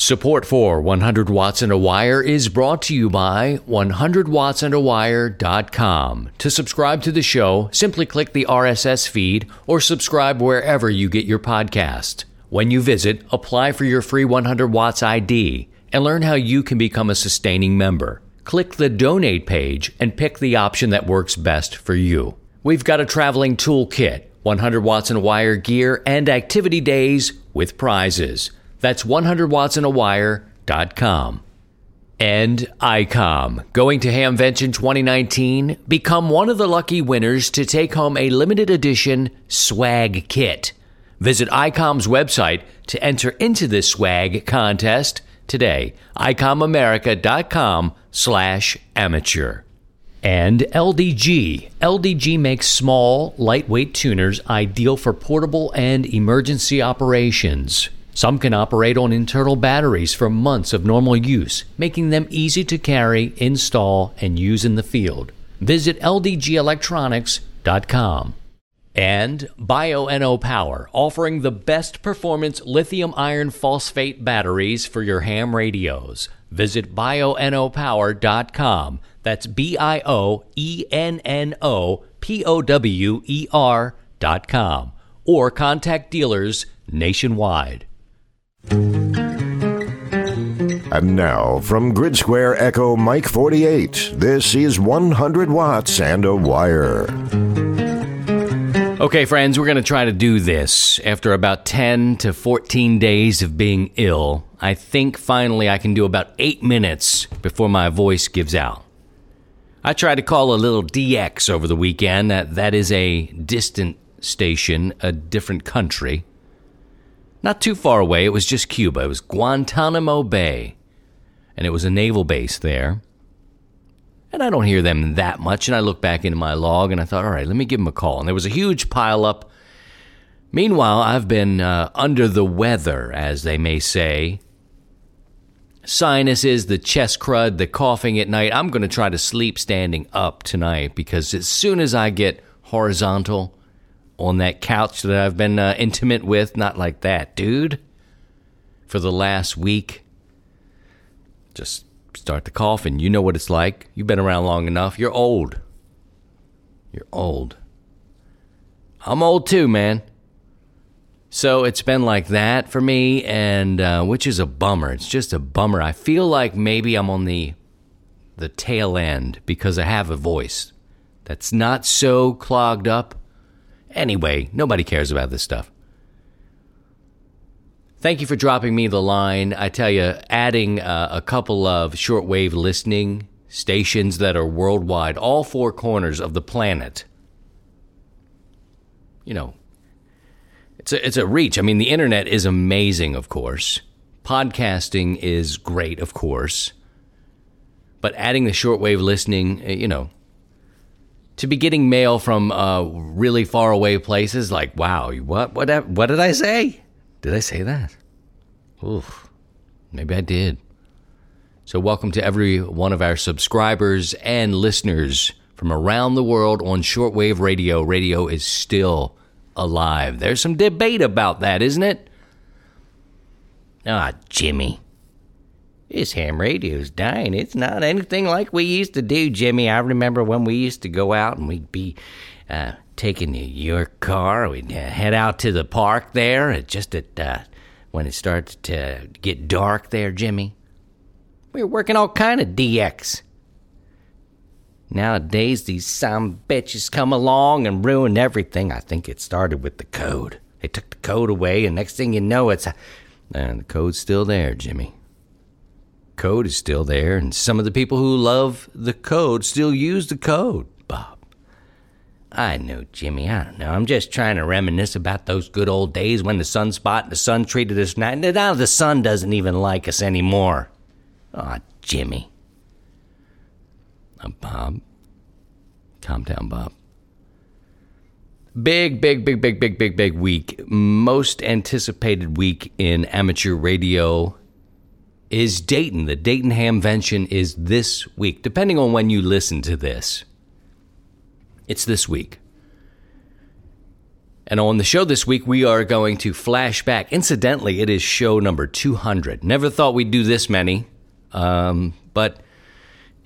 Support for 100 Watts and a Wire is brought to you by 100wattsandawire.com. To subscribe to the show, simply click the RSS feed or subscribe wherever you get your podcast. When you visit, apply for your free 100 Watts ID and learn how you can become a sustaining member. Click the donate page and pick the option that works best for you. We've got a traveling toolkit, 100 watts and wire gear, and activity days with prizes. That's 100wattsandawire.com. And ICOM. Going to Hamvention 2019? Become one of the lucky winners to take home a limited edition swag kit. Visit ICOM's website to enter into this swag contest today. ICOMAmerica.com slash amateur. And LDG. LDG makes small, lightweight tuners ideal for portable and emergency operations. Some can operate on internal batteries for months of normal use, making them easy to carry, install, and use in the field. Visit ldgelectronics.com. And Bioenno Power, offering the best performance lithium iron phosphate batteries for your ham radios. Visit bioennopower.com. That's B I O E N N O P O W E R.com. Or contact dealers nationwide. And now, from Grid Square Echo Mike 48, this is 100 watts and a wire. Okay, friends, we're going to try to do this. After about 10 to 14 days of being ill, I think finally I can do about 8 minutes before my voice gives out. I tried to call a little DX over the weekend. That, that is a distant station, a different country. Not too far away, it was just Cuba. It was Guantanamo Bay. And it was a naval base there. And I don't hear them that much. And I look back into my log and I thought, all right, let me give them a call. And there was a huge pileup. Meanwhile, I've been uh, under the weather, as they may say. Sinuses, the chest crud, the coughing at night. I'm going to try to sleep standing up tonight because as soon as I get horizontal on that couch that I've been uh, intimate with, not like that, dude, for the last week, just start to cough, and you know what it's like. You've been around long enough. You're old. You're old. I'm old too, man. So it's been like that for me, and uh, which is a bummer. It's just a bummer. I feel like maybe I'm on the the tail end because I have a voice that's not so clogged up. Anyway, nobody cares about this stuff. Thank you for dropping me the line. I tell you, adding uh, a couple of shortwave listening stations that are worldwide, all four corners of the planet. You know, it's a, it's a reach. I mean, the internet is amazing, of course. Podcasting is great, of course. But adding the shortwave listening, uh, you know, to be getting mail from uh, really far away places, like, wow, what, what, what did I say? Did I say that? Oof. Maybe I did. So, welcome to every one of our subscribers and listeners from around the world on shortwave radio. Radio is still alive. There's some debate about that, isn't it? Ah, Jimmy. This ham radio's dying. It's not anything like we used to do, Jimmy. I remember when we used to go out and we'd be uh, taking your car. We'd uh, head out to the park there, uh, just at uh, when it starts to get dark there, Jimmy. We were working all kind of DX. Nowadays, these some bitches come along and ruin everything. I think it started with the code. They took the code away, and next thing you know, it's. And the code's still there, Jimmy. Code is still there, and some of the people who love the code still use the code, Bob. I know, Jimmy. I don't know. I'm just trying to reminisce about those good old days when the sunspot and the sun treated us nice. Now the sun doesn't even like us anymore. Aw, oh, Jimmy. Uh, Bob. Calm down, Bob. Big, big, big, big, big, big, big week. Most anticipated week in amateur radio is Dayton. The Dayton Hamvention is this week, depending on when you listen to this. It's this week. And on the show this week, we are going to flash back. Incidentally, it is show number 200. Never thought we'd do this many. Um, but,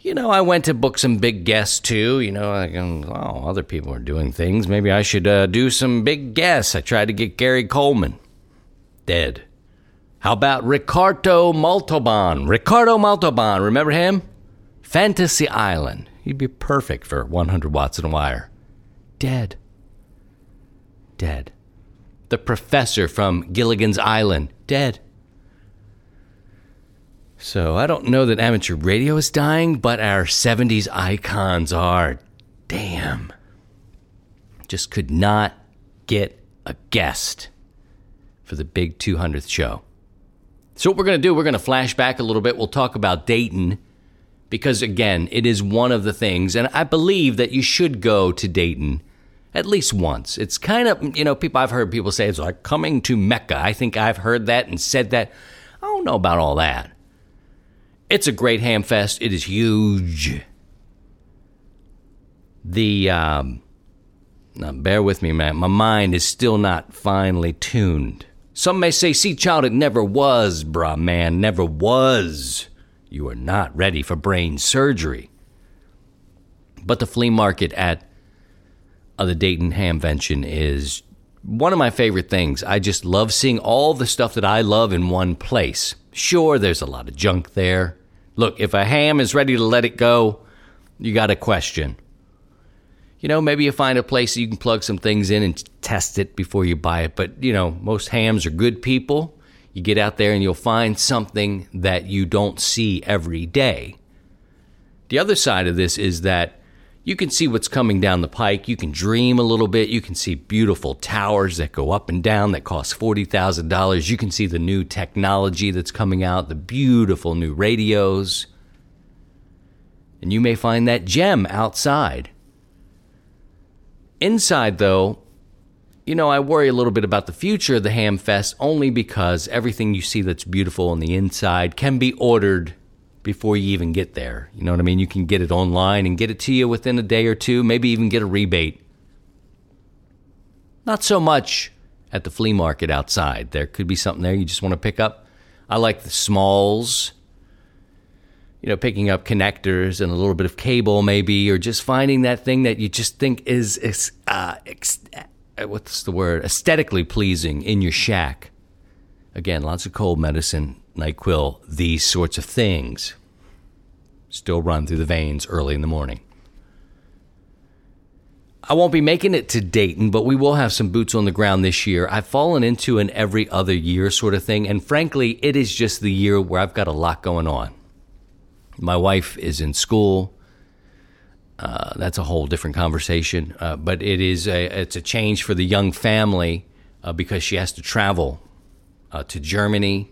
you know, I went to book some big guests too. You know, like, oh, other people are doing things. Maybe I should uh, do some big guests. I tried to get Gary Coleman. Dead. How about Ricardo Montalban? Ricardo Montalban, remember him? Fantasy Island. He'd be perfect for 100 watts and wire. Dead dead. The professor from Gilligan's Island, dead. So I don't know that amateur radio is dying, but our 70s icons are. Damn. Just could not get a guest for the big 200th show. So, what we're going to do, we're going to flash back a little bit. We'll talk about Dayton because, again, it is one of the things, and I believe that you should go to Dayton at least once. It's kind of, you know, people I've heard people say it's like coming to Mecca. I think I've heard that and said that. I don't know about all that. It's a great ham fest. It is huge. The um, now bear with me, man. My mind is still not finely tuned. Some may say, "See, child, it never was, bruh, man, never was." You are not ready for brain surgery. But the flea market at of the Dayton Hamvention is one of my favorite things. I just love seeing all the stuff that I love in one place. Sure, there's a lot of junk there. Look, if a ham is ready to let it go, you got a question. You know, maybe you find a place you can plug some things in and test it before you buy it. But, you know, most hams are good people. You get out there and you'll find something that you don't see every day. The other side of this is that you can see what's coming down the pike. You can dream a little bit. You can see beautiful towers that go up and down that cost $40,000. You can see the new technology that's coming out, the beautiful new radios. And you may find that gem outside. Inside, though, you know, I worry a little bit about the future of the Ham Fest only because everything you see that's beautiful on the inside can be ordered before you even get there. You know what I mean? You can get it online and get it to you within a day or two, maybe even get a rebate. Not so much at the flea market outside. There could be something there you just want to pick up. I like the smalls, you know, picking up connectors and a little bit of cable, maybe, or just finding that thing that you just think is, is uh, ex- uh, what's the word, aesthetically pleasing in your shack. Again, lots of cold medicine, NyQuil, these sorts of things still run through the veins early in the morning. I won't be making it to Dayton, but we will have some boots on the ground this year. I've fallen into an every other year sort of thing, and frankly, it is just the year where I've got a lot going on. My wife is in school. Uh, that's a whole different conversation, uh, but it is a, it's a change for the young family uh, because she has to travel uh, to Germany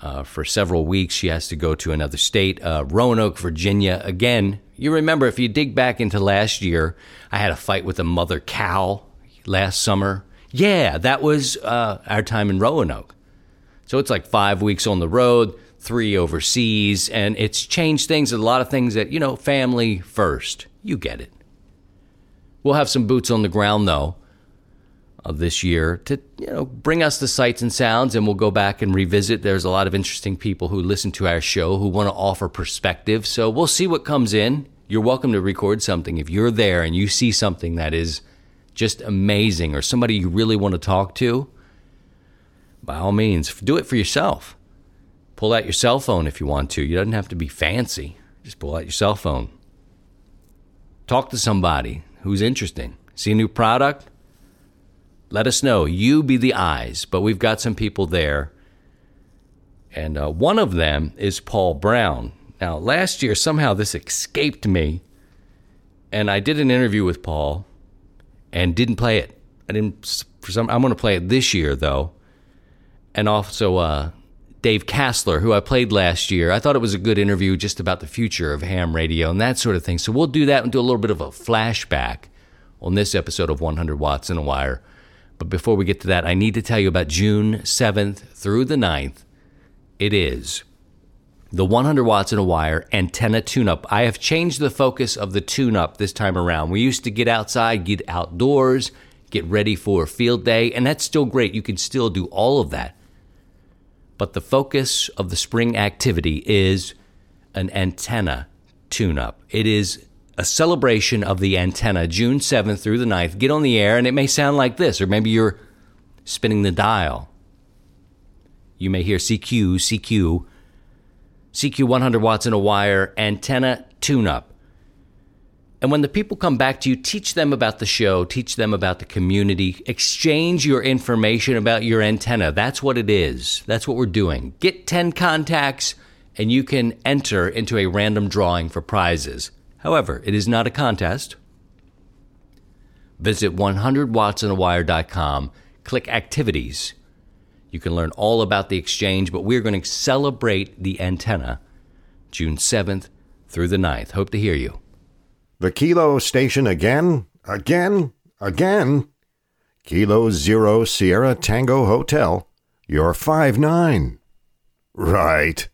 uh, for several weeks. She has to go to another state, uh, Roanoke, Virginia. Again, you remember if you dig back into last year, I had a fight with a mother cow last summer. Yeah, that was our time in Roanoke. So it's like five weeks on the road, three overseas, and it's changed things. A lot of things that, you know, family first. You get it. We'll have some boots on the ground, though of this year to you know bring us the sights and sounds and we'll go back and revisit there's a lot of interesting people who listen to our show who want to offer perspective so we'll see what comes in you're welcome to record something if you're there and you see something that is just amazing or somebody you really want to talk to by all means do it for yourself pull out your cell phone if you want to you do not have to be fancy just pull out your cell phone talk to somebody who's interesting see a new product let us know. You be the eyes, but we've got some people there. And uh, one of them is Paul Braun. Now, last year, somehow this escaped me. And I did an interview with Paul and didn't play it. I didn't, for some, I'm going to play it this year, though. And also, uh, Dave Casler, who I played last year. I thought it was a good interview just about the future of ham radio and that sort of thing. So we'll do that and do a little bit of a flashback on this episode of 100 Watts in a Wire. But before we get to that, I need to tell you about June 7th through the 9th. It is the 100 watts in a wire antenna tune up. I have changed the focus of the tune up this time around. We used to get outside, get outdoors, get ready for field day, and that's still great. You can still do all of that. But the focus of the spring activity is an antenna tune up. It is a celebration of the antenna, June 7th through the 9th. Get on the air, and it may sound like this, or maybe you're spinning the dial. You may hear CQ, CQ, CQ 100 watts in a wire, antenna tune up. And when the people come back to you, teach them about the show, teach them about the community, exchange your information about your antenna. That's what it is. That's what we're doing. Get 10 contacts, and you can enter into a random drawing for prizes. However, it is not a contest. Visit 100wattsinawire.com, click activities. You can learn all about the exchange, but we're going to celebrate the antenna June 7th through the 9th. Hope to hear you. The Kilo station again? Again? Again? Kilo Zero Sierra Tango Hotel. You're 5 9. Right.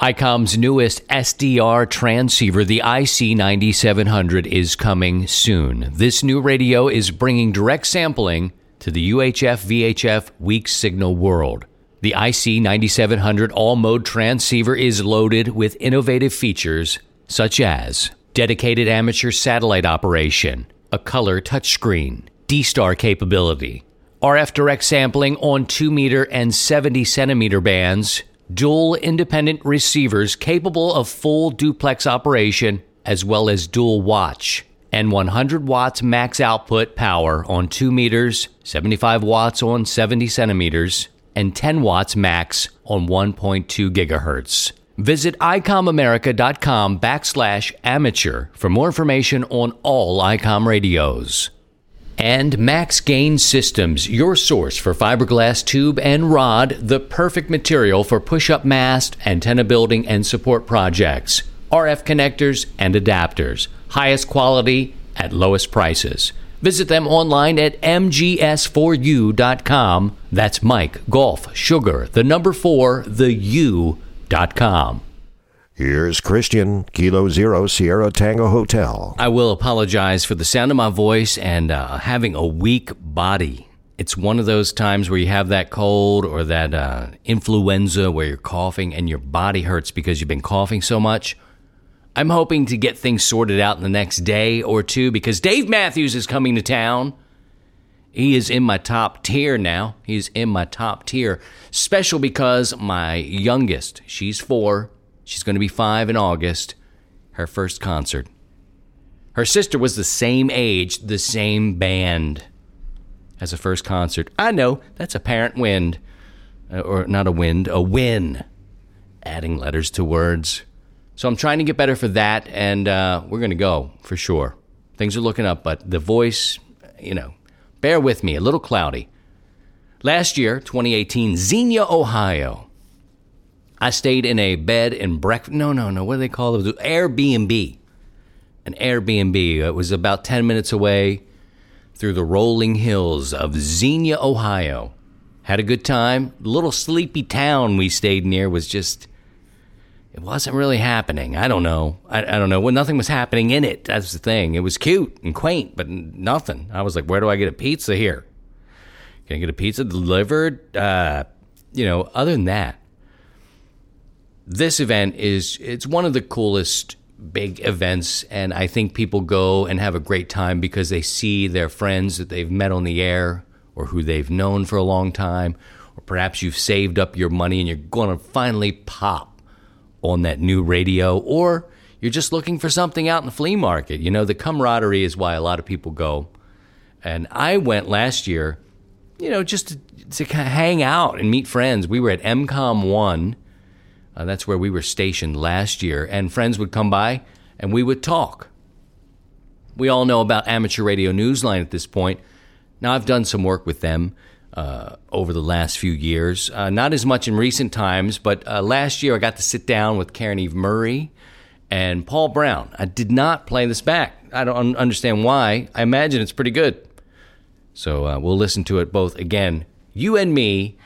ICOM's newest SDR transceiver, the IC9700, is coming soon. This new radio is bringing direct sampling to the UHF VHF weak signal world. The IC9700 all mode transceiver is loaded with innovative features such as dedicated amateur satellite operation, a color touchscreen, D Star capability, RF direct sampling on 2 meter and 70 centimeter bands, dual independent receivers capable of full duplex operation, as well as dual watch, and 100 watts max output power on 2 meters, 75 watts on 70 centimeters, and 10 watts max on 1.2 gigahertz. Visit icomamerica.com backslash amateur for more information on all ICOM radios. And Max Gain Systems, your source for fiberglass tube and rod, the perfect material for push up mast, antenna building, and support projects. RF connectors and adapters. Highest quality at lowest prices. Visit them online at mgs4u.com. That's Mike, Golf, Sugar, the number four, the U.com. Here's Christian, Kilo Zero Sierra Tango Hotel. I will apologize for the sound of my voice and uh, having a weak body. It's one of those times where you have that cold or that uh, influenza where you're coughing and your body hurts because you've been coughing so much. I'm hoping to get things sorted out in the next day or two because Dave Matthews is coming to town. He is in my top tier now. He's in my top tier. Special because my youngest, she's four, she's going to be five in August, her first concert. Her sister was the same age, the same band as a first concert. I know, that's a parent wind. Uh, or not a wind, a win. Adding letters to words. So I'm trying to get better for that, and uh, we're going to go for sure. Things are looking up, but the voice, you know, bear with me, a little cloudy. Last year, 2018, Xenia, Ohio. I stayed in a bed and breakfast. No, no, no. What do they call it? Airbnb. An Airbnb. It was about 10 minutes away through the rolling hills of Xenia, Ohio. Had a good time. Little sleepy town we stayed near was just it wasn't really happening. I don't know. I, I, don't know. Well, nothing was happening in it. That's the thing. It was cute and quaint, but nothing. I was like, where do I get a pizza here? Can I get a pizza delivered? Uh, you know, other than that, this event is it's one of the coolest big events and I think people go and have a great time because they see their friends that they've met on the air or who they've known for a long time or perhaps you've saved up your money and you're going to finally pop on that new radio, or you're just looking for something out in the flea market. You know, the camaraderie is why a lot of people go. And I went last year, you know, just to, to kind of hang out and meet friends. We were at MCOM 1. Uh, that's where we were stationed last year. And friends would come by and we would talk. We all know about Amateur Radio Newsline at this point. Now, I've done some work with them uh, over the last few years. Uh, not as much in recent times, but uh, last year I got to sit down with Caryn Eve Murray and Paul Braun. I did not play this back. I don't understand why. I imagine it's pretty good. So uh, we'll listen to it both again, you and me,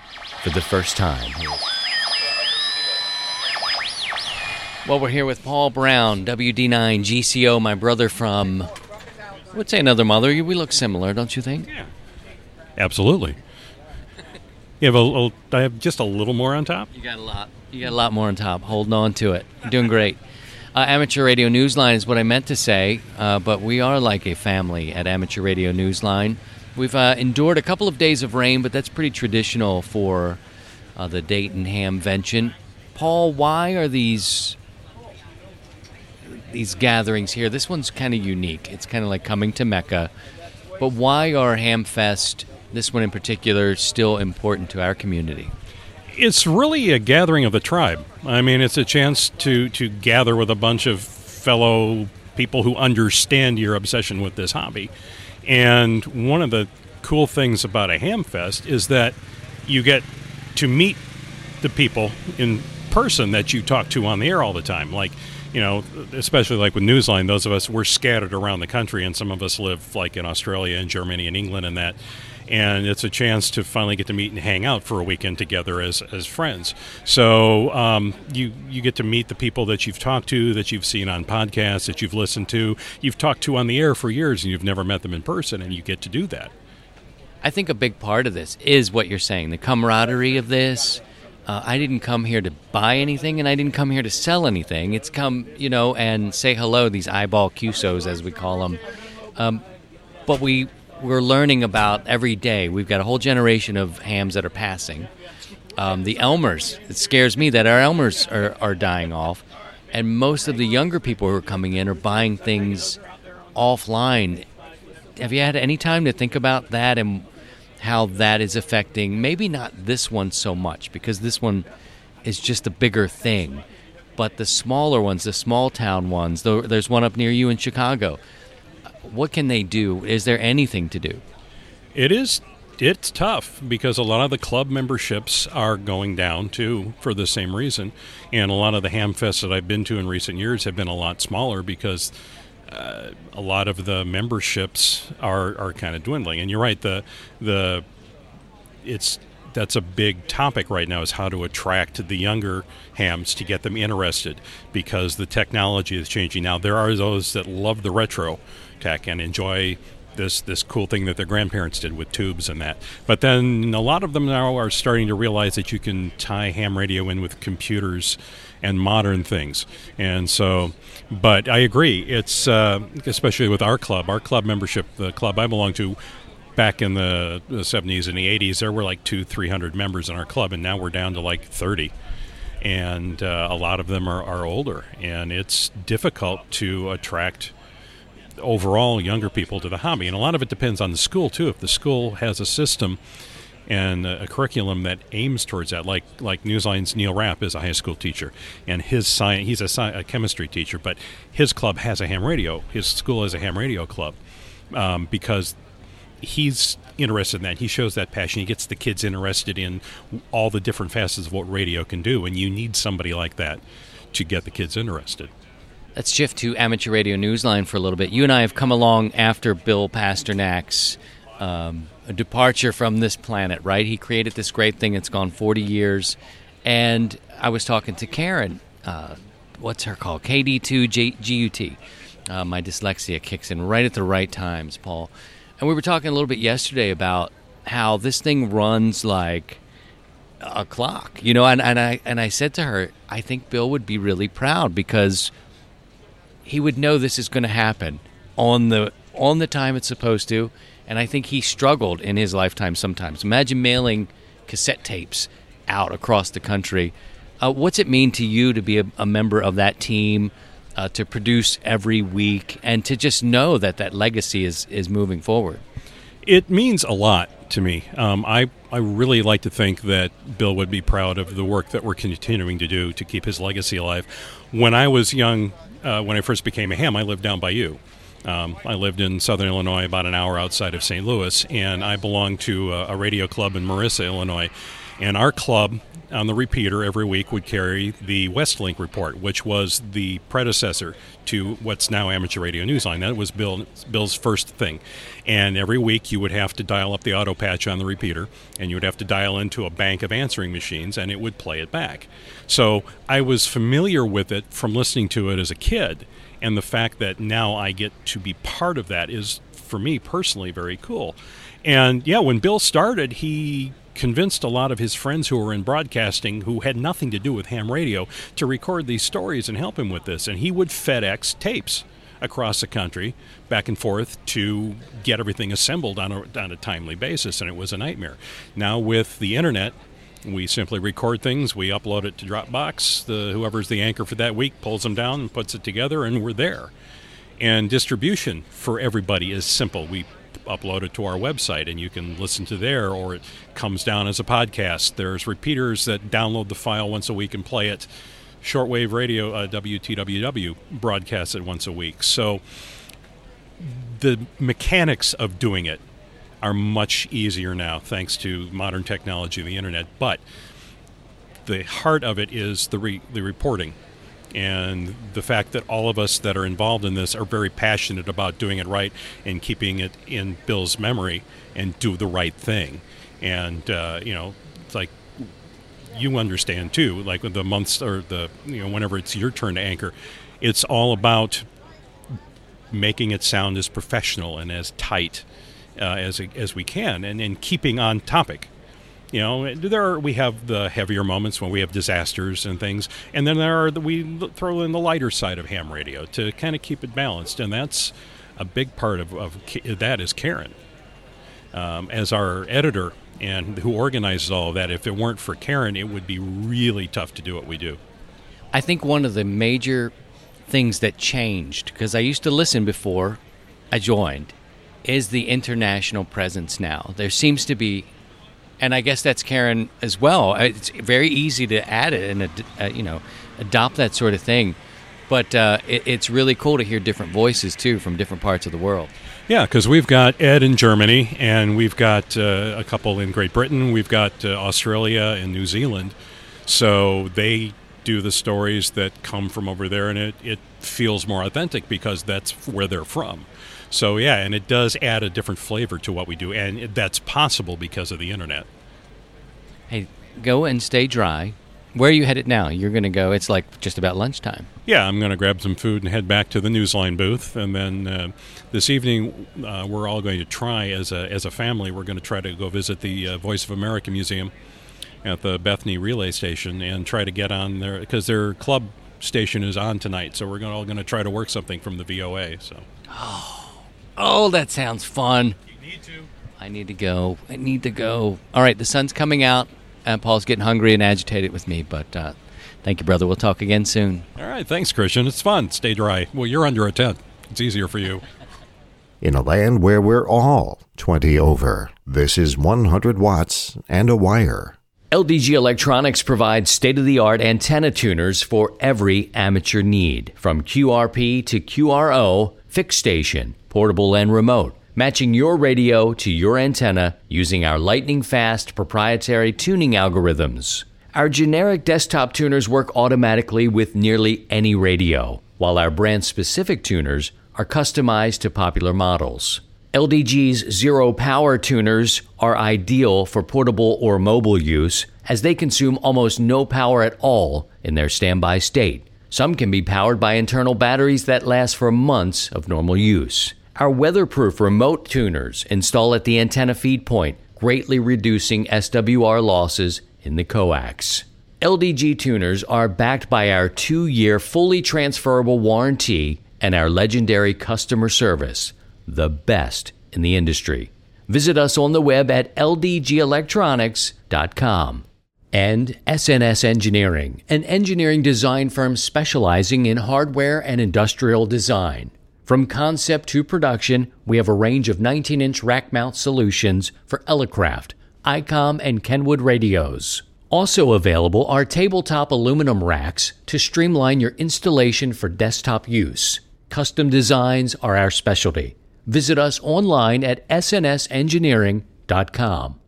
for the first time. Well, we're here with Paul Braun, WD9 GCO, my brother from, I would say another mother. We look similar, don't you think? Yeah. Absolutely. You have a, a, I have just a little more on top. You got a lot. You got a lot more on top. Holding on to it. You're doing great. Uh, Amateur Radio Newsline is what I meant to say, uh, but we are like a family at Amateur Radio Newsline. We've uh, endured a couple of days of rain, but that's pretty traditional for uh, the Dayton Hamvention. Paul, why are these these gatherings here? This one's kind of unique. It's kind of like coming to Mecca. But why are Hamfest, this one in particular, is still important to our community? It's really a gathering of the tribe. I mean, it's a chance to to gather with a bunch of fellow people who understand your obsession with this hobby. And one of the cool things about a Hamfest is that you get to meet the people in person that you talk to on the air all the time. Like, you know, especially like with Newsline, those of us we're scattered around the country, and some of us live like in Australia and Germany and England and that. And it's a chance to finally get to meet and hang out for a weekend together as, as friends. So um, you you get to meet the people that you've talked to, that you've seen on podcasts, that you've listened to, you've talked to on the air for years, and you've never met them in person, and you get to do that. I think a big part of this is what you're saying the camaraderie of this. Uh, I didn't come here to buy anything and I didn't come here to sell anything. It's come, you know, and say hello, these eyeball QSOs, as we call them. Um, but we, we're learning about every day. We've got a whole generation of hams that are passing. Um, the Elmers, it scares me that our Elmers are, are dying off. And most of the younger people who are coming in are buying things offline. Have you had any time to think about that and how that is affecting maybe not this one so much because this one is just a bigger thing but the smaller ones the small town ones there's one up near you in chicago what can they do? Is there anything to do? It is it's tough because a lot of the club memberships are going down too for the same reason. And a lot of the hamfests that i've been to in recent years have been a lot smaller because uh, a lot of the memberships are, are kind of dwindling. And you're right, the the it's that's a big topic right now is how to attract the younger hams to get them interested because the technology is changing. Now there are those that love the retro tech and enjoy this this cool thing that their grandparents did with tubes and that but then a lot of them now are starting to realize that you can tie ham radio in with computers and modern things. And so, but I agree. It's uh, especially with our club, our club membership, the club I belong to. Back in the, the 70s and the 80s, there were like two, three hundred members in our club, and now we're down to like 30 and uh, a lot of them are, are older, and it's difficult to attract overall younger people to the hobby. And a lot of it depends on the school too. If the school has a system and a, curriculum that aims towards that. Like like Newsline's Neil Rapp is a high school teacher, and his science he's a, sci- a chemistry teacher, but his club has a ham radio. His school has a ham radio club um, because he's interested in that. He shows that passion. He gets the kids interested in all the different facets of what radio can do, and you need somebody like that to get the kids interested. Let's shift to amateur radio newsline for a little bit. You and I have come along after Bill Pasternak's um, departure from this planet, right? He created this great thing. It's gone 40 years. And I was talking to Caryn, uh, what's her call? KD2GUT. Uh, my dyslexia kicks in right at the right times, Paul. And we were talking a little bit yesterday about how this thing runs like a clock, you know. And, and I and I said to her, I think Bill would be really proud because he would know this is going to happen on the on the time it's supposed to, and I think he struggled in his lifetime sometimes. Imagine mailing cassette tapes out across the country. Uh, what's it mean to you to be a, a member of that team, uh, to produce every week, and to just know that that legacy is, is moving forward? It means a lot to me. Um, I, I really like to think that Bill would be proud of the work that we're continuing to do to keep his legacy alive. When I was young, uh, when I first became a ham, I lived down by you. Um, I lived in southern Illinois, about an hour outside of St. Louis, and I belonged to a, a radio club in Marissa, Illinois. And our club on the repeater every week would carry the Westlink report, which was the predecessor to what's now Amateur Radio Newsline. That was Bill, Bill's first thing. And every week you would have to dial up the auto patch on the repeater, and you would have to dial into a bank of answering machines, and it would play it back. So I was familiar with it from listening to it as a kid and the fact that now I get to be part of that is for me personally very cool. And yeah, when Bill started, he convinced a lot of his friends who were in broadcasting who had nothing to do with ham radio to record these stories and help him with this. And he would FedEx tapes across the country back and forth to get everything assembled on a, on a timely basis, and it was a nightmare. Now, with the internet, we simply record things, we upload it to Dropbox. The whoever's the anchor for that week pulls them down and puts it together, and we're there. And distribution for everybody is simple. We upload it to our website and you can listen to there or it comes down as a podcast. There's repeaters that download the file once a week and play it. Shortwave radio uh, wtww broadcasts it once a week. So the mechanics of doing it are much easier now thanks to modern technology and the internet. But the heart of it is the re- the reporting and the fact that all of us that are involved in this are very passionate about doing it right and keeping it in Bill's memory and do the right thing. And uh, you know, it's like you understand too. Like the months or the you know whenever it's your turn to anchor, it's all about making it sound as professional and as tight uh, as as we can, and, and keeping on topic. You know, there are, we have the heavier moments when we have disasters and things, and then there are the, we throw in the lighter side of ham radio to kind of keep it balanced, and that's a big part of, of that is Caryn um, as our editor and who organizes all of that. If it weren't for Caryn, it would be really tough to do what we do. I think one of the major things that changed because I used to listen before I joined is the international presence now. There seems to be, and I guess that's Caryn as well. It's very easy to add it and uh, you know adopt that sort of thing, but uh, it, it's really cool to hear different voices too from different parts of the world. Yeah, because we've got Ed in Germany, and we've got uh, a couple in Great Britain, we've got uh, Australia and New Zealand. So they do the stories that come from over there, and it, it feels more authentic because that's where they're from. So, yeah, and it does add a different flavor to what we do, and that's possible because of the internet. Hey, go and stay dry. Where are you headed now? You're going to go, it's like just about lunchtime. Yeah, I'm going to grab some food and head back to the Newsline booth. And then uh, this evening, uh, we're all going to try, as a, as a family, we're going to try to go visit the uh, Voice of America Museum at the Bethany Relay Station and try to get on there because their club station is on tonight. So we're gonna, all going to try to work something from the VOA. So. Oh, oh, that sounds fun. You need to. I need to go. I need to go. All right, the sun's coming out, and Paul's getting hungry and agitated with me. But uh, thank you, brother. We'll talk again soon. All right, thanks, Christian. It's fun. Stay dry. Well, you're under a tent. It's easier for you. In a land where we're all 20 over, this is 100 watts and a wire. LDG Electronics provides state of the art antenna tuners for every amateur need, from QRP to QRO, fixed station, portable, and remote, matching your radio to your antenna using our lightning fast proprietary tuning algorithms. Our generic desktop tuners work automatically with nearly any radio, while our brand specific tuners are customized to popular models. LDG's zero power tuners are ideal for portable or mobile use as they consume almost no power at all in their standby state. Some can be powered by internal batteries that last for months of normal use. Our weatherproof remote tuners install at the antenna feed point, greatly reducing SWR losses in the coax. LDG tuners are backed by our two year fully transferable warranty and our legendary customer service the best in the industry. Visit us on the web at ldgelectronics.com. And SNS Engineering, an engineering design firm specializing in hardware and industrial design. From concept to production, we have a range of 19 inch rack mount solutions for Elecraft, ICOM, and Kenwood radios. Also available are tabletop aluminum racks to streamline your installation for desktop use. Custom designs are our specialty. Visit us online at snsengineering.com.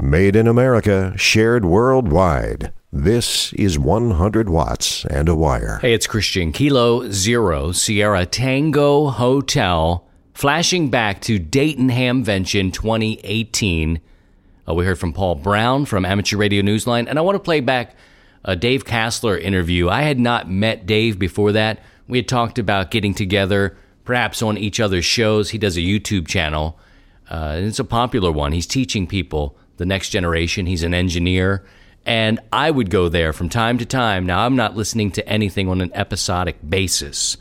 Made in America, shared worldwide. This is 100 watts and a wire. Hey, it's Christian. Kilo Zero Sierra Tango Hotel. Flashing back to Dayton Hamvention 2018. Uh, we heard from Paul Braun from Amateur Radio Newsline, and I want to play back a Dave Casler interview. I had not met Dave before that. We had talked about getting together perhaps on each other's shows. He does a YouTube channel, uh, and it's a popular one. He's teaching people the next generation. He's an engineer. And I would go there from time to time. Now, I'm not listening to anything on an episodic basis.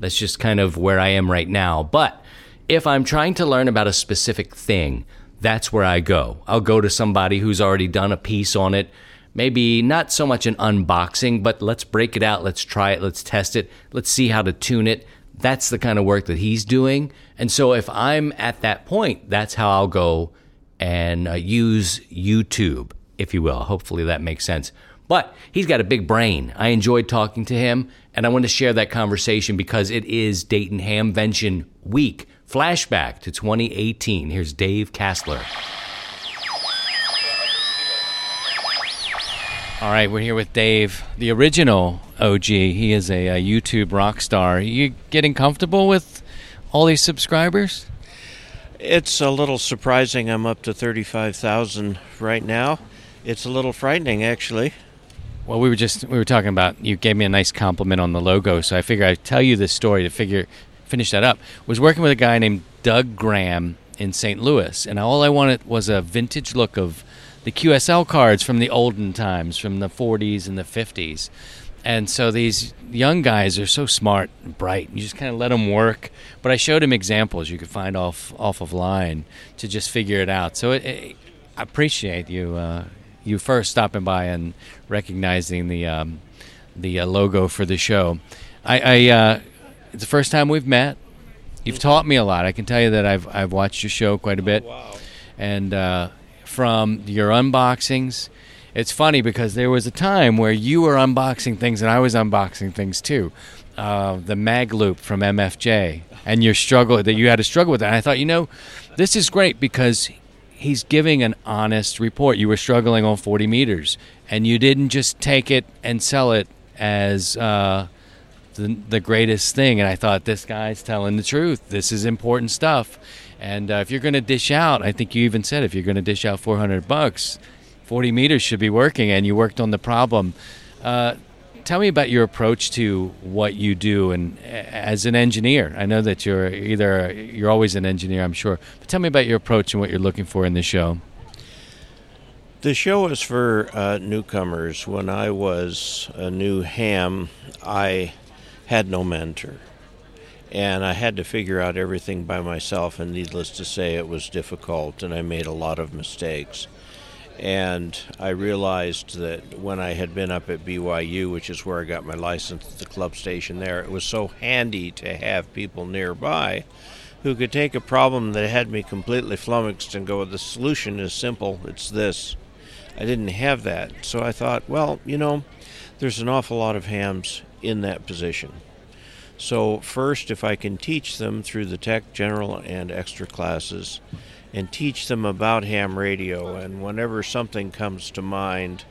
That's just kind of where I am right now. But if I'm trying to learn about a specific thing, that's where I go. I'll go to somebody who's already done a piece on it. Maybe not so much an unboxing, but let's break it out. Let's try it. Let's test it. Let's see how to tune it. That's the kind of work that he's doing. And so if I'm at that point, that's how I'll go and uh, use YouTube, if you will. Hopefully that makes sense. But he's got a big brain. I enjoyed talking to him, and I want to share that conversation because it is Dayton Hamvention Week. Flashback to 2018. Here's Dave Casler. All right, we're here with Dave, the original OG. He is a, a YouTube rock star. Are you getting comfortable with all these subscribers? It's a little surprising. I'm up to 35,000 right now. It's a little frightening, actually. Well, we were just we were talking about. You gave me a nice compliment on the logo, so I figure I'd tell you this story to figure finish that up. Was working with a guy named Doug Graham in St. Louis, and all I wanted was a vintage look of the QSL cards from the olden times, from the 40s and the 50s. And so these young guys are so smart and bright. You just kind of let them work. But I showed him examples you could find off off of line to just figure it out. So it, it, I appreciate you uh, you first stopping by and recognizing the um, the uh, logo for the show. I, I uh, it's the first time we've met. You've taught me a lot. I can tell you that I've I've watched your show quite a bit, Oh, wow. and uh, from your unboxings, it's funny because there was a time where you were unboxing things and I was unboxing things too. Uh, the mag loop from MFJ and your struggle that you had to struggle with that. And I thought, you know, this is great because he's giving an honest report. You were struggling on 40 meters and you didn't just take it and sell it as uh, the, the greatest thing. And I thought, this guy's telling the truth. This is important stuff. And uh, if you're going to dish out, I think you even said if you're going to dish out 400 bucks, 40 meters should be working, and you worked on the problem. Uh, tell me about your approach to what you do, and as an engineer, I know that you're either you're always an engineer, I'm sure. But tell me about your approach and what you're looking for in the show. The show is for uh, newcomers. When I was a new ham, I had no mentor. And I had to figure out everything by myself, and needless to say, it was difficult, and I made a lot of mistakes. And I realized that when I had been up at BYU, which is where I got my license at the club station there, it was so handy to have people nearby who could take a problem that had me completely flummoxed and go, the solution is simple, it's this. I didn't have that. So I thought, well, you know, there's an awful lot of hams in that position. So, first, if I can teach them through the tech, general, and extra classes, and teach them about ham radio, and whenever something comes to mind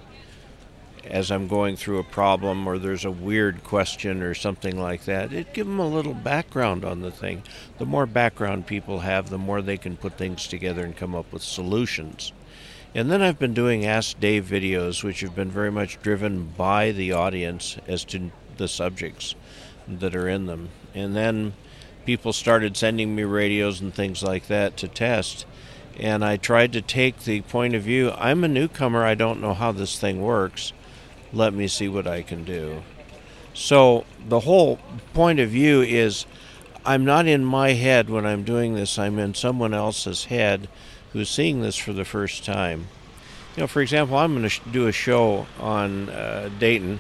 as I'm going through a problem or there's a weird question or something like that, it give them a little background on the thing. The more background people have, the more they can put things together and come up with solutions. And then I've been doing Ask Dave videos, which have been very much driven by the audience as to the subjects that are in them. And then people started sending me radios and things like that to test. And I tried to take the point of view I'm a newcomer, I don't know how this thing works. Let me see what I can do. So the whole point of view is I'm not in my head when I'm doing this, I'm in someone else's head who's seeing this for the first time. You know, for example, I'm going to sh- do a show on uh, Dayton,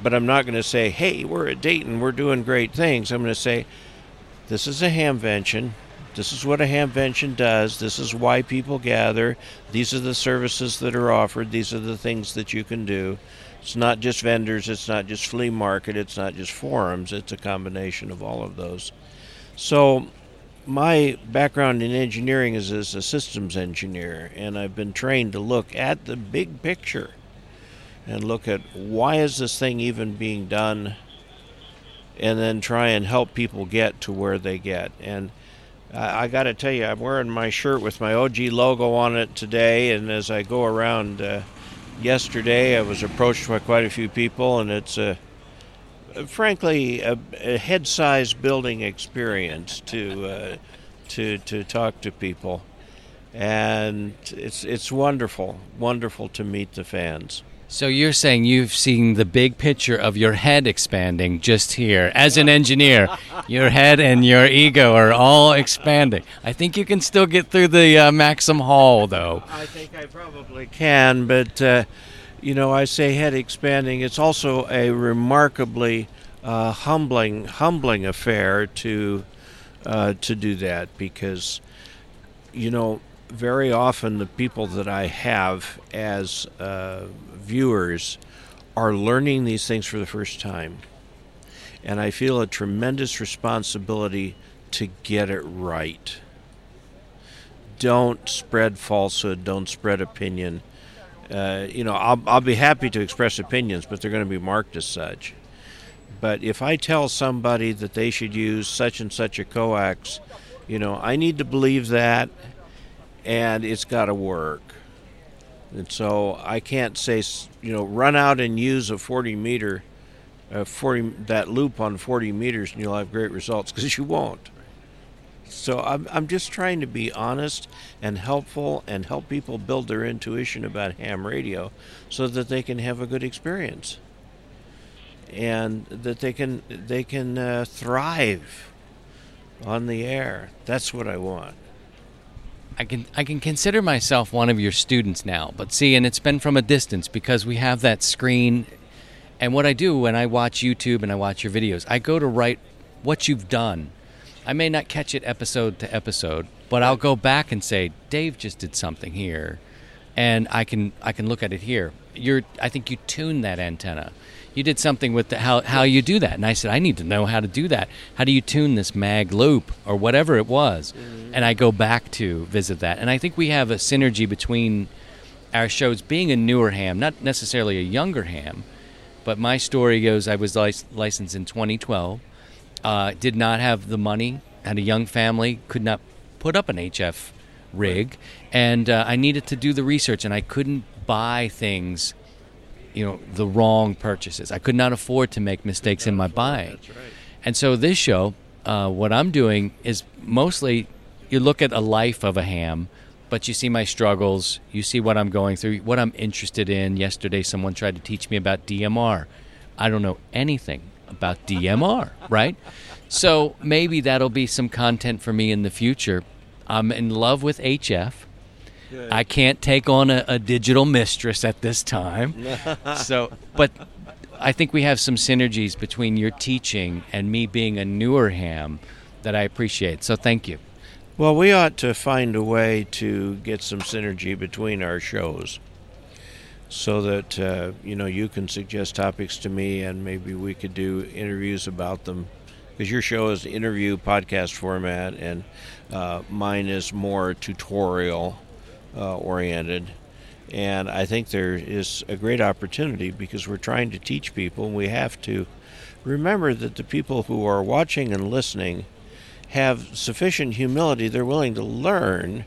but I'm not going to say, hey, we're at Dayton, we're doing great things. I'm going to say, this is a hamvention. This is what a hamvention does. This is why people gather. These are the services that are offered. These are the things that you can do. It's not just vendors, it's not just flea market, it's not just forums, it's a combination of all of those. So, my background in engineering is as a systems engineer, and I've been trained to look at the big picture and look at why is this thing even being done and then try and help people get to where they get. And I, I got to tell you, I'm wearing my shirt with my OG logo on it today, and as I go around uh, yesterday, I was approached by quite a few people, and it's a frankly, a, a head-sized building experience to uh, to to talk to people, and it's it's wonderful, wonderful to meet the fans. So you're saying you've seen the big picture of your head expanding just here. As an engineer, your head and your ego are all expanding. I think you can still get through the uh, Maxim Hall, though. I think I probably can, but uh, you know, I say head expanding. It's also a remarkably uh, humbling, humbling affair to uh, to do that because you know very often the people that I have as uh, viewers are learning these things for the first time. And I feel a tremendous responsibility to get it right. Don't spread falsehood, don't spread opinion. Uh, you know, I'll, I'll be happy to express opinions, but they're going to be marked as such. But if I tell somebody that they should use such and such a coax, you know, I need to believe that and it's got to work. And so I can't say, you know, run out and use a 40 meter, uh, 40 that loop on 40 meters, and you'll have great results because you won't. So I'm I'm just trying to be honest and helpful and help people build their intuition about ham radio, so that they can have a good experience. And that they can they can uh, thrive on the air. That's what I want. I can I can consider myself one of your students now, but see, and it's been from a distance because we have that screen. And what I do when I watch YouTube and I watch your videos, I go to write what you've done. I may not catch it episode to episode, but I'll go back and say, Dave just did something here, and I can I can look at it here. You're I think you tuned that antenna you did something with the, how how you do that, and I said I need to know how to do that. How do you tune this mag loop or whatever it was? Mm-hmm. And I go back to visit that, and I think we have a synergy between our shows. Being a newer ham, not necessarily a younger ham, but my story goes: I was lic- licensed in 2012, uh, did not have the money, had a young family, could not put up an HF rig, and uh, I needed to do the research, and I couldn't buy things you know the wrong purchases. I could not afford to make mistakes in my buying. Right. And so this show, uh, what I'm doing is mostly you look at a life of a ham, but you see my struggles, you see what I'm going through, what I'm interested in. Yesterday, someone tried to teach me about DMR. I don't know anything about DMR, right? So maybe that'll be some content for me in the future. I'm in love with HF. Good. I can't take on a, a digital mistress at this time. so, but I think we have some synergies between your teaching and me being a newer ham that I appreciate. So, thank you. Well, we ought to find a way to get some synergy between our shows so that uh, you know you can suggest topics to me and maybe we could do interviews about them because your show is interview podcast format and uh, mine is more tutorial uh, oriented. And I think there is a great opportunity because we're trying to teach people, and we have to remember that the people who are watching and listening have sufficient humility. They're willing to learn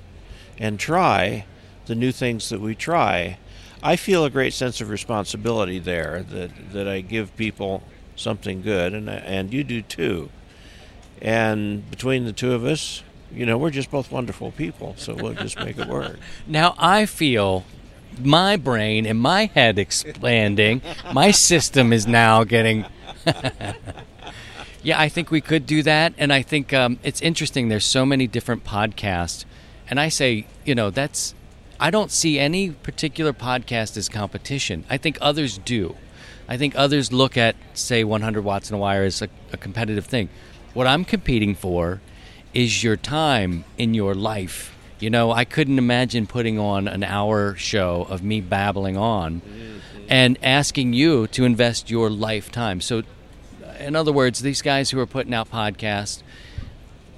and try the new things that we try. I feel a great sense of responsibility there that, that I give people something good, and, and you do too. And between the two of us, you know, we're just both wonderful people, so we'll just make it work. Now I feel my brain and my head expanding. my system is now getting. yeah, I think we could do that, and I think um, it's interesting. There's so many different podcasts, and I say, you know, that's. I don't see any particular podcast as competition. I think others do. I think others look at, say, 100 watts in a wire as a, a competitive thing. What I'm competing for is your time in your life. You know, I couldn't imagine putting on an hour show of me babbling on and asking you to invest your lifetime. So, in other words, these guys who are putting out podcasts,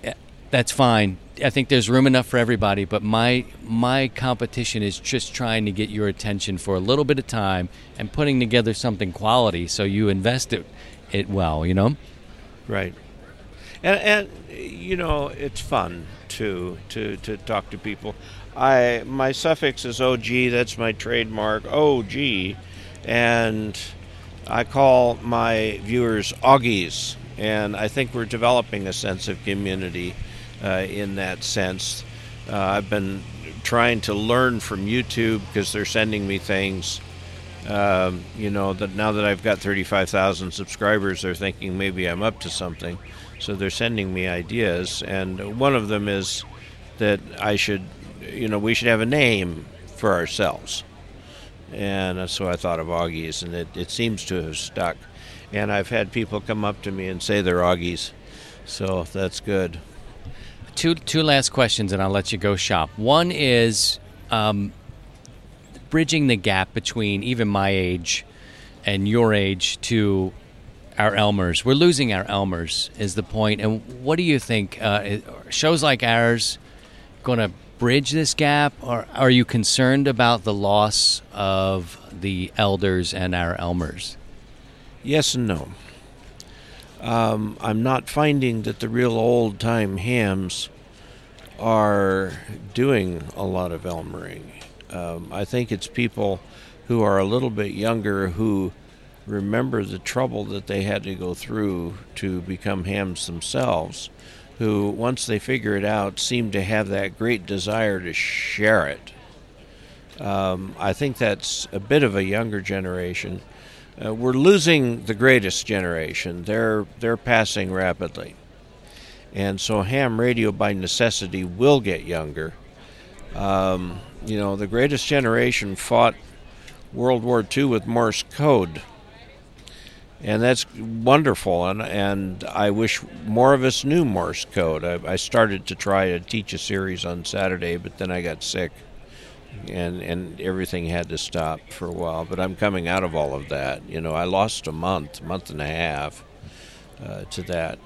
eh, that's fine. I think there's room enough for everybody, but my my competition is just trying to get your attention for a little bit of time and putting together something quality so you invest it it well, you know? Right and and you know it's fun to to to talk to people. I my suffix is OG. That's my trademark OG, and I call my viewers Augies, and I think we're developing a sense of community uh, in that sense. Uh, I've been trying to learn from YouTube because they're sending me things. Um, you know that now that I've got 35,000 subscribers, they're thinking maybe I'm up to something. So they're sending me ideas, and one of them is that I should, you know, we should have a name for ourselves. And so I thought of Augies, and it, it seems to have stuck. And I've had people come up to me and say they're Augies, so that's good. Two two last questions, and I'll let you go shop. One is um, bridging the gap between even my age and your age to our Elmers. We're losing our Elmers, is the point. And what do you think? Uh, shows like ours going to bridge this gap, or are you concerned about the loss of the elders and our Elmers? Yes and no. Um, I'm not finding that the real old time hams are doing a lot of Elmering. Um, I think it's people who are a little bit younger who remember the trouble that they had to go through to become hams themselves, who, once they figure it out, seem to have that great desire to share it. Um, I think that's a bit of a younger generation. Uh, we're losing the greatest generation. They're they're passing rapidly, and so ham radio by necessity will get younger. Um, you know, the greatest generation fought World War II with Morse code, and that's wonderful. And and I wish more of us knew Morse code. I, I started to try to teach a series on Saturday, but then I got sick and and everything had to stop for a while. But I'm coming out of all of that. You know, I lost a month, month and a half uh, to that.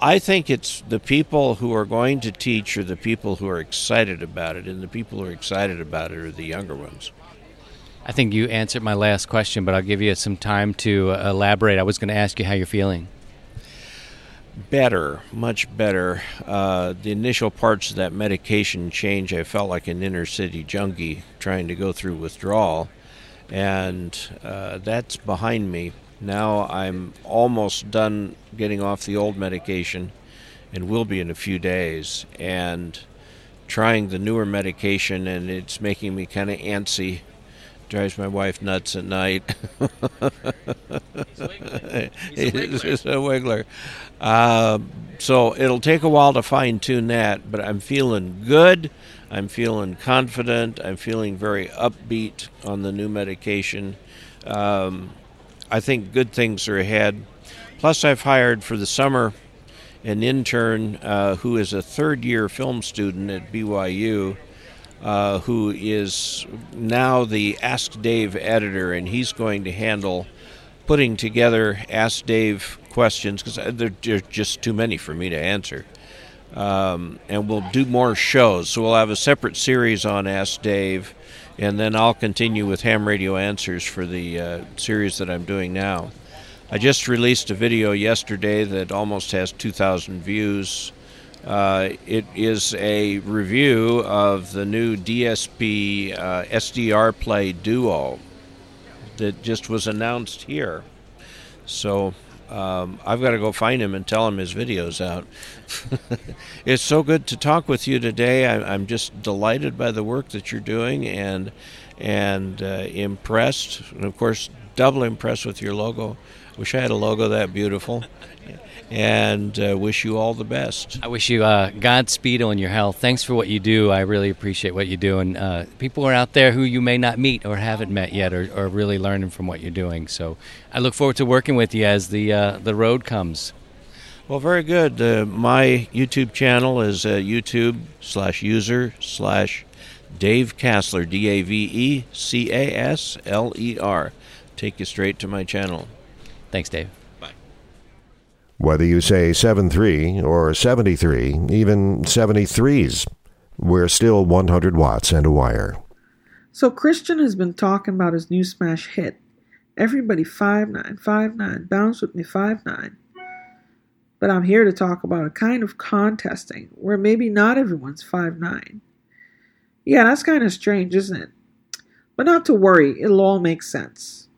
I think it's the people who are going to teach are the people who are excited about it, and the people who are excited about it are the younger ones. I think you answered my last question, but I'll give you some time to uh, elaborate. I was going to ask you how you're feeling better, much better. Uh, the initial parts of that medication change, I felt like an inner city junkie trying to go through withdrawal, and uh, that's behind me. Now I'm almost done getting off the old medication, and will be in a few days, and trying the newer medication, and it's making me kind of antsy drives my wife nuts at night. He's just a wiggler. Uh, so it'll take a while to fine tune that, but I'm feeling good. I'm feeling confident. I'm feeling very upbeat on the new medication. Um, I think good things are ahead. Plus, I've hired for the summer an intern uh, who is a third year film student at BYU uh, who is now the Ask Dave editor, and he's going to handle putting together Ask Dave questions because uh, there are just too many for me to answer. Um, and we'll do more shows. So we'll have a separate series on Ask Dave, and then I'll continue with Ham Radio Answers for the uh, series that I'm doing now. I just released a video yesterday that almost has 2,000 views uh, it is a review of the new DSP uh, SDRplay Duo that just was announced here. So um, I've got to go find him and tell him his video's out. it's so good to talk with you today. I, am just delighted by the work that you're doing and and uh, impressed, and of course, double impressed with your logo. Wish I had a logo that beautiful and uh, wish you all the best. I wish you uh, Godspeed on your health. Thanks for what you do. I really appreciate what you do. And uh, people are out there who you may not meet or haven't met yet are, are really learning from what you're doing. So I look forward to working with you as the, uh, the road comes. Well, very good. Uh, my YouTube channel is uh, YouTube slash user slash Dave Casler, D A V E C A S L E R. Take you straight to my channel. Thanks, Dave. Whether you say 73 or 73, even 73s, we're still 100 watts and a wire. So Christian has been talking about his new smash hit. Everybody 5'9, 5'9, bounce with me 5'9. But I'm here to talk about a kind of contesting where maybe not everyone's 5'9. Yeah, that's kind of strange, isn't it? But not to worry, it'll all make sense.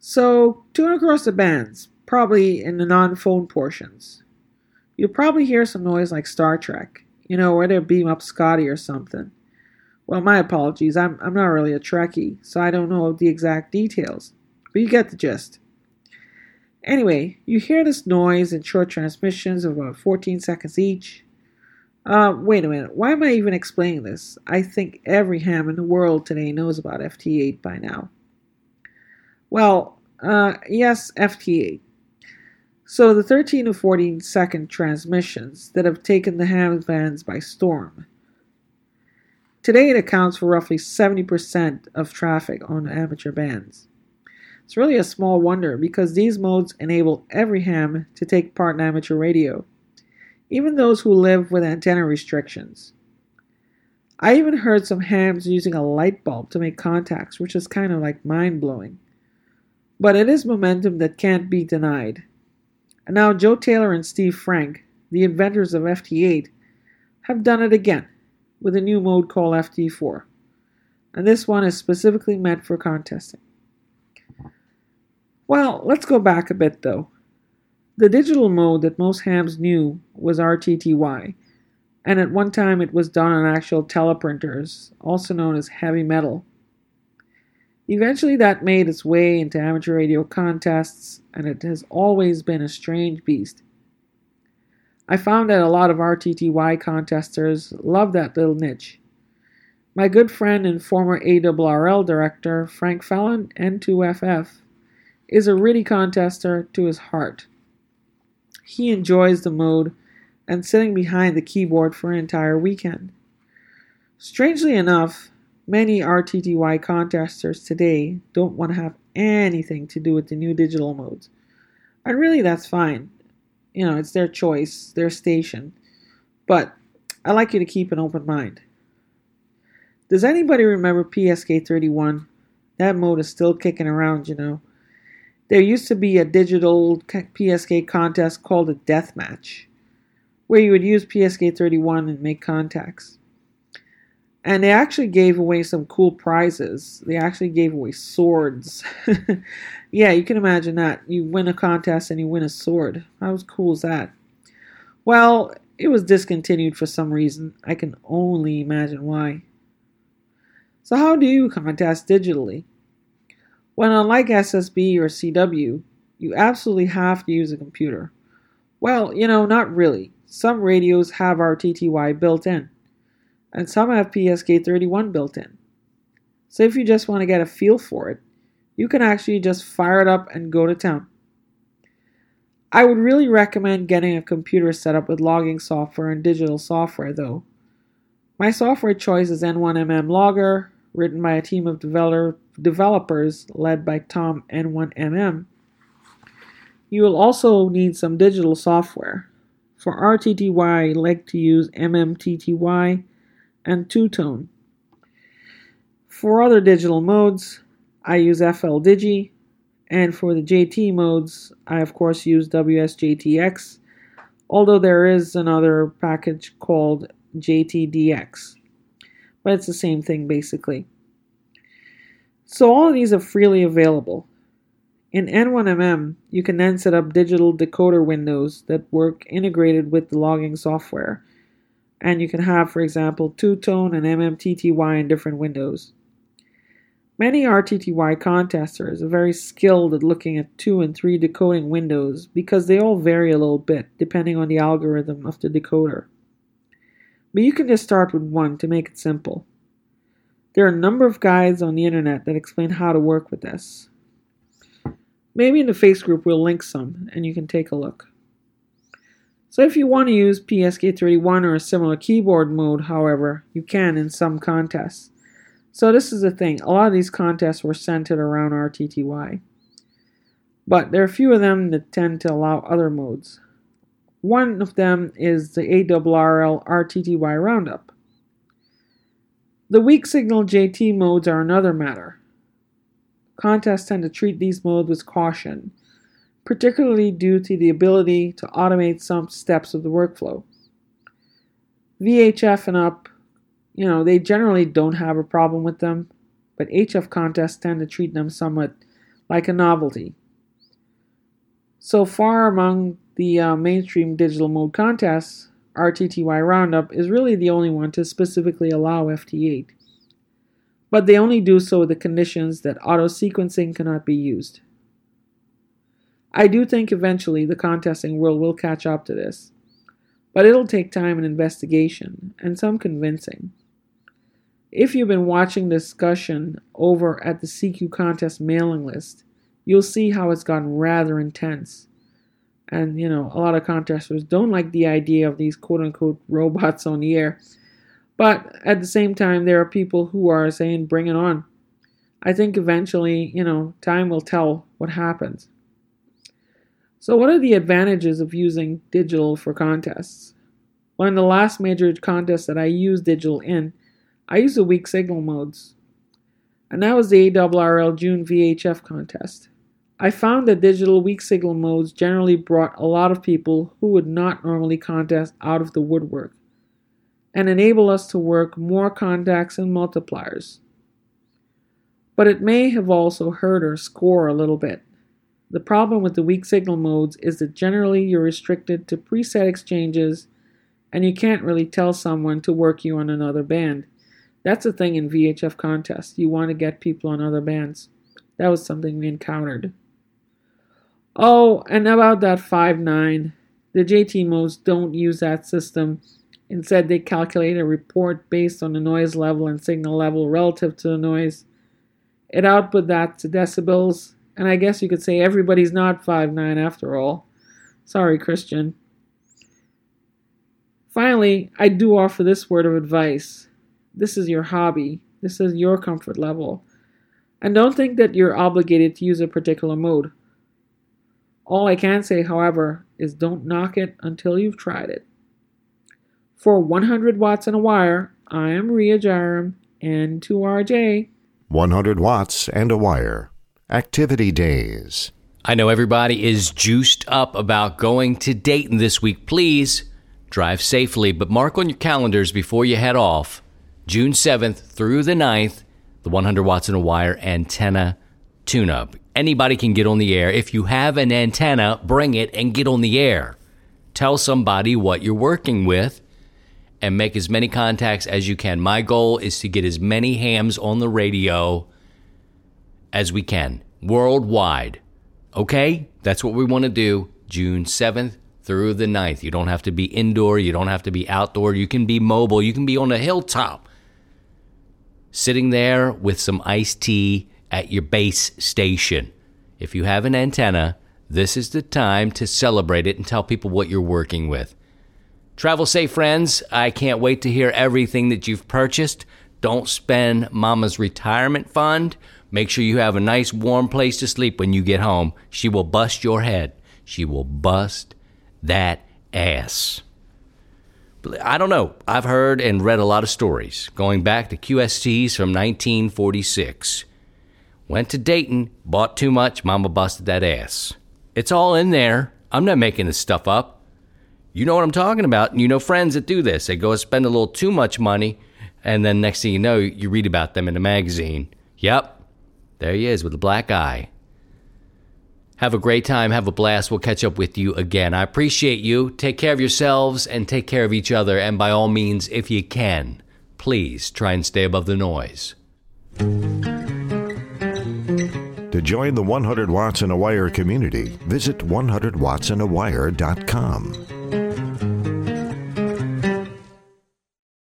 So, tune across the bands, probably in the non phone portions. You'll probably hear some noise like Star Trek, you know, where they beam up Scotty or something. Well, my apologies, I'm, I'm not really a Trekkie, so I don't know the exact details, but you get the gist. Anyway, you hear this noise in short transmissions of about 14 seconds each. Uh, wait a minute, why am I even explaining this? I think every ham in the world today knows about FT8 by now. Well, uh, yes, FT8. So the 13 to 14 second transmissions that have taken the ham bands by storm. Today it accounts for roughly 70% of traffic on amateur bands. It's really a small wonder because these modes enable every ham to take part in amateur radio, even those who live with antenna restrictions. I even heard some hams using a light bulb to make contacts, which is kind of like mind blowing. But it is momentum that can't be denied. And now Joe Taylor and Steve Franke, the inventors of FT8, have done it again with a new mode called FT4. And this one is specifically meant for contesting. Well, let's go back a bit though. The digital mode that most hams knew was RTTY, and at one time it was done on actual teleprinters, also known as heavy metal. Eventually, that made its way into amateur radio contests, and it has always been a strange beast. I found that a lot of RTTY contesters love that little niche. My good friend and former ARRL director, Frank Fallon, N2FF, is a RTTY contester to his heart. He enjoys the mode and sitting behind the keyboard for an entire weekend. Strangely enough, many RTTY contesters today don't want to have anything to do with the new digital modes. And really, that's fine. You know, it's their choice, their station. But I like you to keep an open mind. Does anybody remember PSK 31? That mode is still kicking around, you know. There used to be a digital PSK contest called a death match, where you would use PSK 31 and make contacts. And they actually gave away some cool prizes. They actually gave away swords. yeah, you can imagine that. You win a contest and you win a sword. How cool is that? Well, it was discontinued for some reason. I can only imagine why. So, how do you contest digitally? When unlike SSB or CW, you absolutely have to use a computer. Well, you know, not really. Some radios have RTTY built in, and some have PSK31 built in. So if you just want to get a feel for it, you can actually just fire it up and go to town. I would really recommend getting a computer set up with logging software and digital software though. My software choice is N1MM Logger, written by a team of developer developers led by Tom N1MM. You will also need some digital software. For RTTY, I like to use MMTTY and 2Tone. For other digital modes, I use fldigi, and for the JT modes, I of course use WSJT-X, although there is another package called JTDX. But it's the same thing basically. So all of these are freely available. In N1MM, you can then set up digital decoder windows that work integrated with the logging software. And you can have, for example, 2Tone and MMTTY in different windows. Many RTTY contesters are very skilled at looking at two and three decoding windows because they all vary a little bit depending on the algorithm of the decoder. But you can just start with one to make it simple. There are a number of guides on the internet that explain how to work with this. Maybe in the face group we'll link some and you can take a look. So if you want to use PSK31 or a similar keyboard mode, however, you can in some contests. So this is the thing, a lot of these contests were centered around RTTY. But there are a few of them that tend to allow other modes. One of them is the ARRL RTTY Roundup. The weak signal JT modes are another matter. Contests tend to treat these modes with caution, particularly due to the ability to automate some steps of the workflow. VHF and up, you know, they generally don't have a problem with them, but HF contests tend to treat them somewhat like a novelty. So far among the uh, mainstream digital mode contests, RTTY Roundup is really the only one to specifically allow FT8. But they only do so with the conditions that auto sequencing cannot be used. I do think eventually the contesting world will catch up to this, but it'll take time and investigation and some convincing. If you've been watching discussion over at the CQ contest mailing list, you'll see how it's gotten rather intense. And, you know, a lot of contesters don't like the idea of these quote unquote robots on the air. But at the same time, there are people who are saying, bring it on. I think eventually, you know, time will tell what happens. So, what are the advantages of using digital for contests? Well, in the last major contest that I used digital in, I used the weak signal modes. And that was the ARRL June VHF contest. I found that digital weak signal modes generally brought a lot of people who would not normally contest out of the woodwork and enable us to work more contacts and multipliers. But it may have also hurt our score a little bit. The problem with the weak signal modes is that generally you're restricted to preset exchanges and you can't really tell someone to work you on another band. That's a thing in VHF contests. You want to get people on other bands. That was something we encountered. Oh, and about that 5.9, the JT modes don't use that system. Instead, they calculate a report based on the noise level and signal level relative to the noise. It output that to decibels, and I guess you could say everybody's not 5'9 after all. Sorry, Christian. Finally, I do offer this word of advice. This is your hobby. This is your comfort level. And don't think that you're obligated to use a particular mode. All I can say, however, is don't knock it until you've tried it. For 100 watts and a wire, I am Ria Jairam, N2RJ. 100 watts and a wire. Activity Days. I know everybody is juiced up about going to Dayton this week. Please drive safely, but mark on your calendars before you head off June 7th through the 9th, the 100 watts and a wire antenna tune up. Anybody can get on the air. If you have an antenna, bring it and get on the air. Tell somebody what you're working with and make as many contacts as you can. My goal is to get as many hams on the radio as we can worldwide. Okay? That's what we want to do June 7th through the 9th. You don't have to be indoor, you don't have to be outdoor, you can be mobile, you can be on a hilltop, sitting there with some iced tea at your base station. If you have an antenna, this is the time to celebrate it and tell people what you're working with. Travel safe, friends. I can't wait to hear everything that you've purchased. Don't spend mama's retirement fund Make sure you have a nice warm place to sleep when you get home. She will bust your head. She will bust that ass. I don't know. I've heard and read a lot of stories going back to QSTs from 1946. Went to Dayton, bought too much, mama busted that ass. It's all in there. I'm not making this stuff up. You know what I'm talking about. And you know friends that do this. They go spend a little too much money, and then next thing you know, you read about them in a magazine. Yep, there he is with a black eye. Have a great time. Have a blast. We'll catch up with you again. I appreciate you. Take care of yourselves and take care of each other. And by all means, if you can, please try and stay above the noise. To join the 100 Watts in a Wire community, visit 100wattsandawire.com.